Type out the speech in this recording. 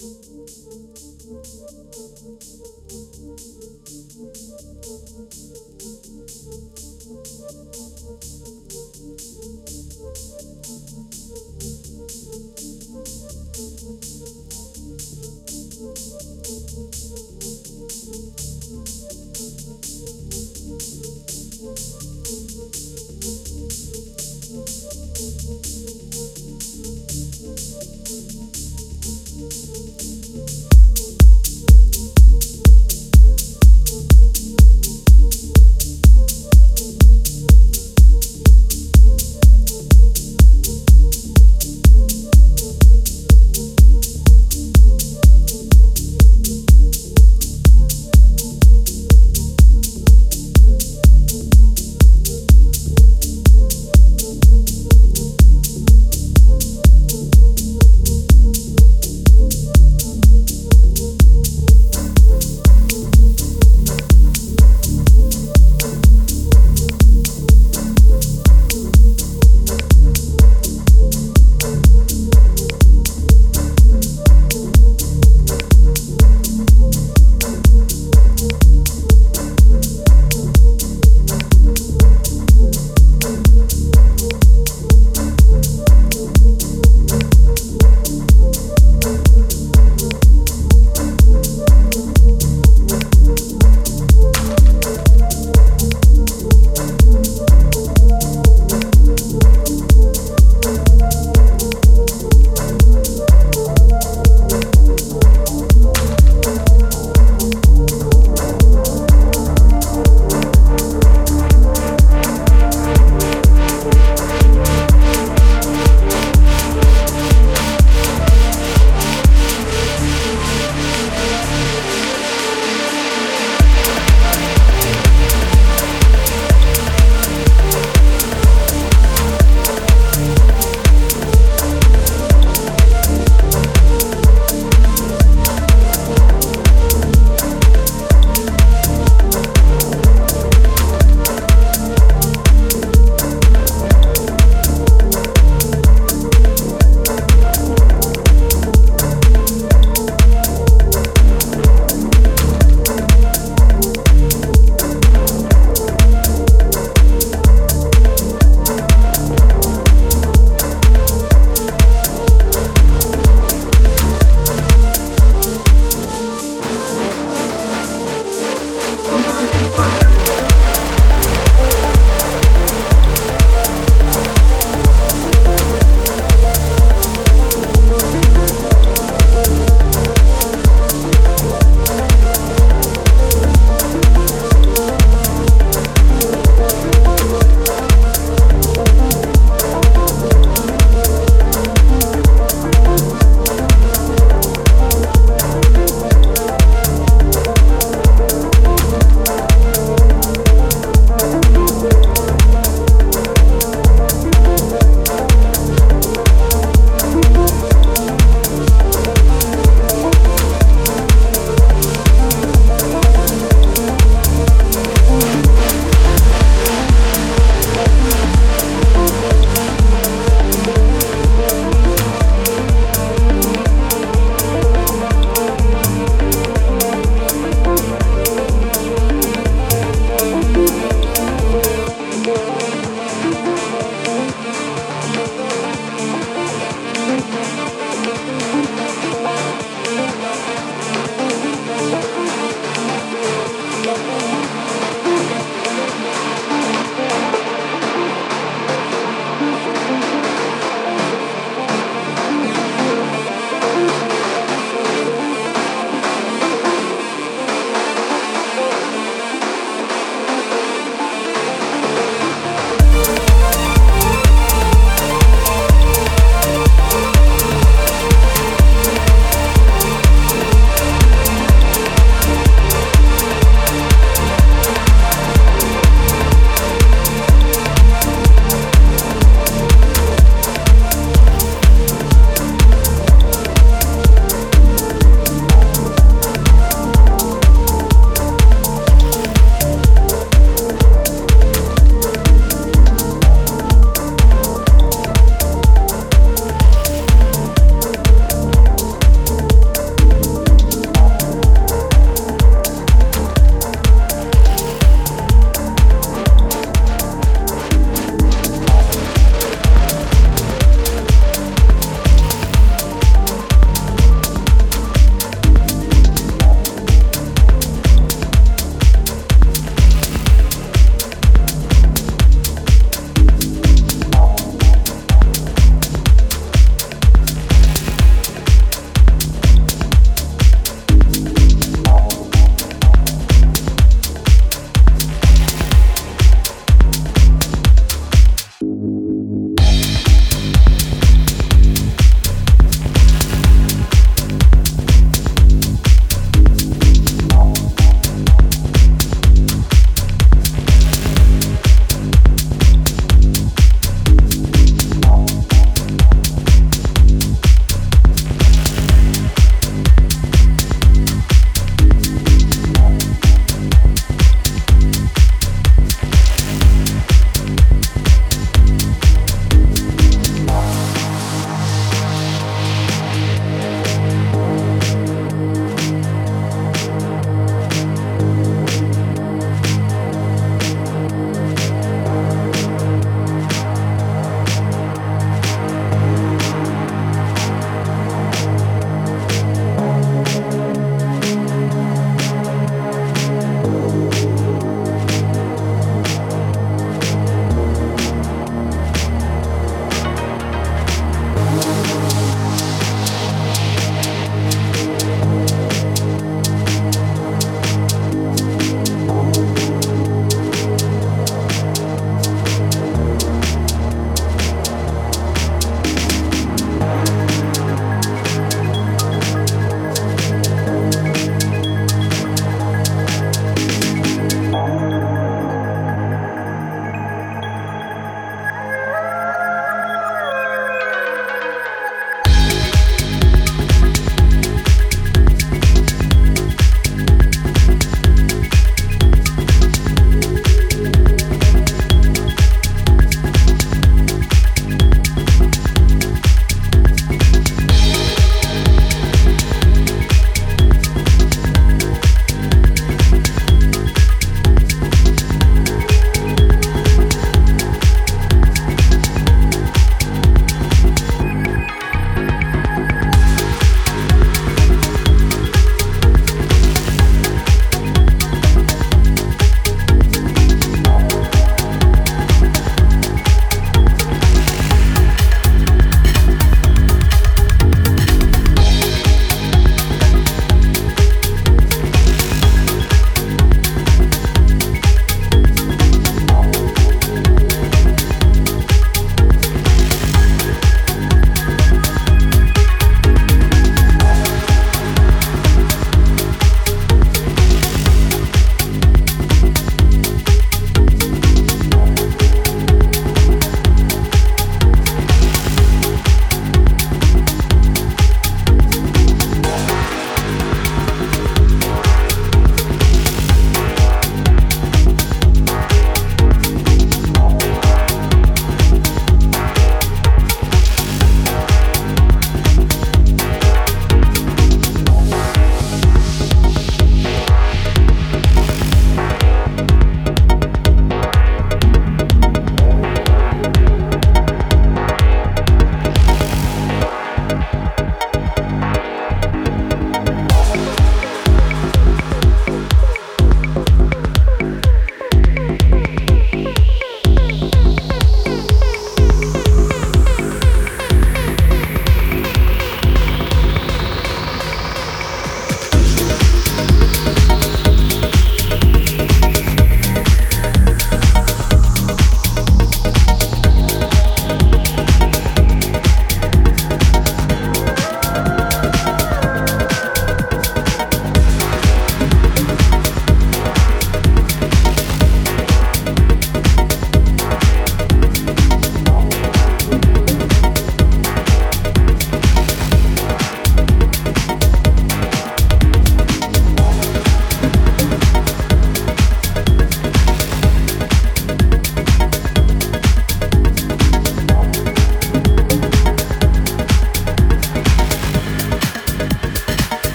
Música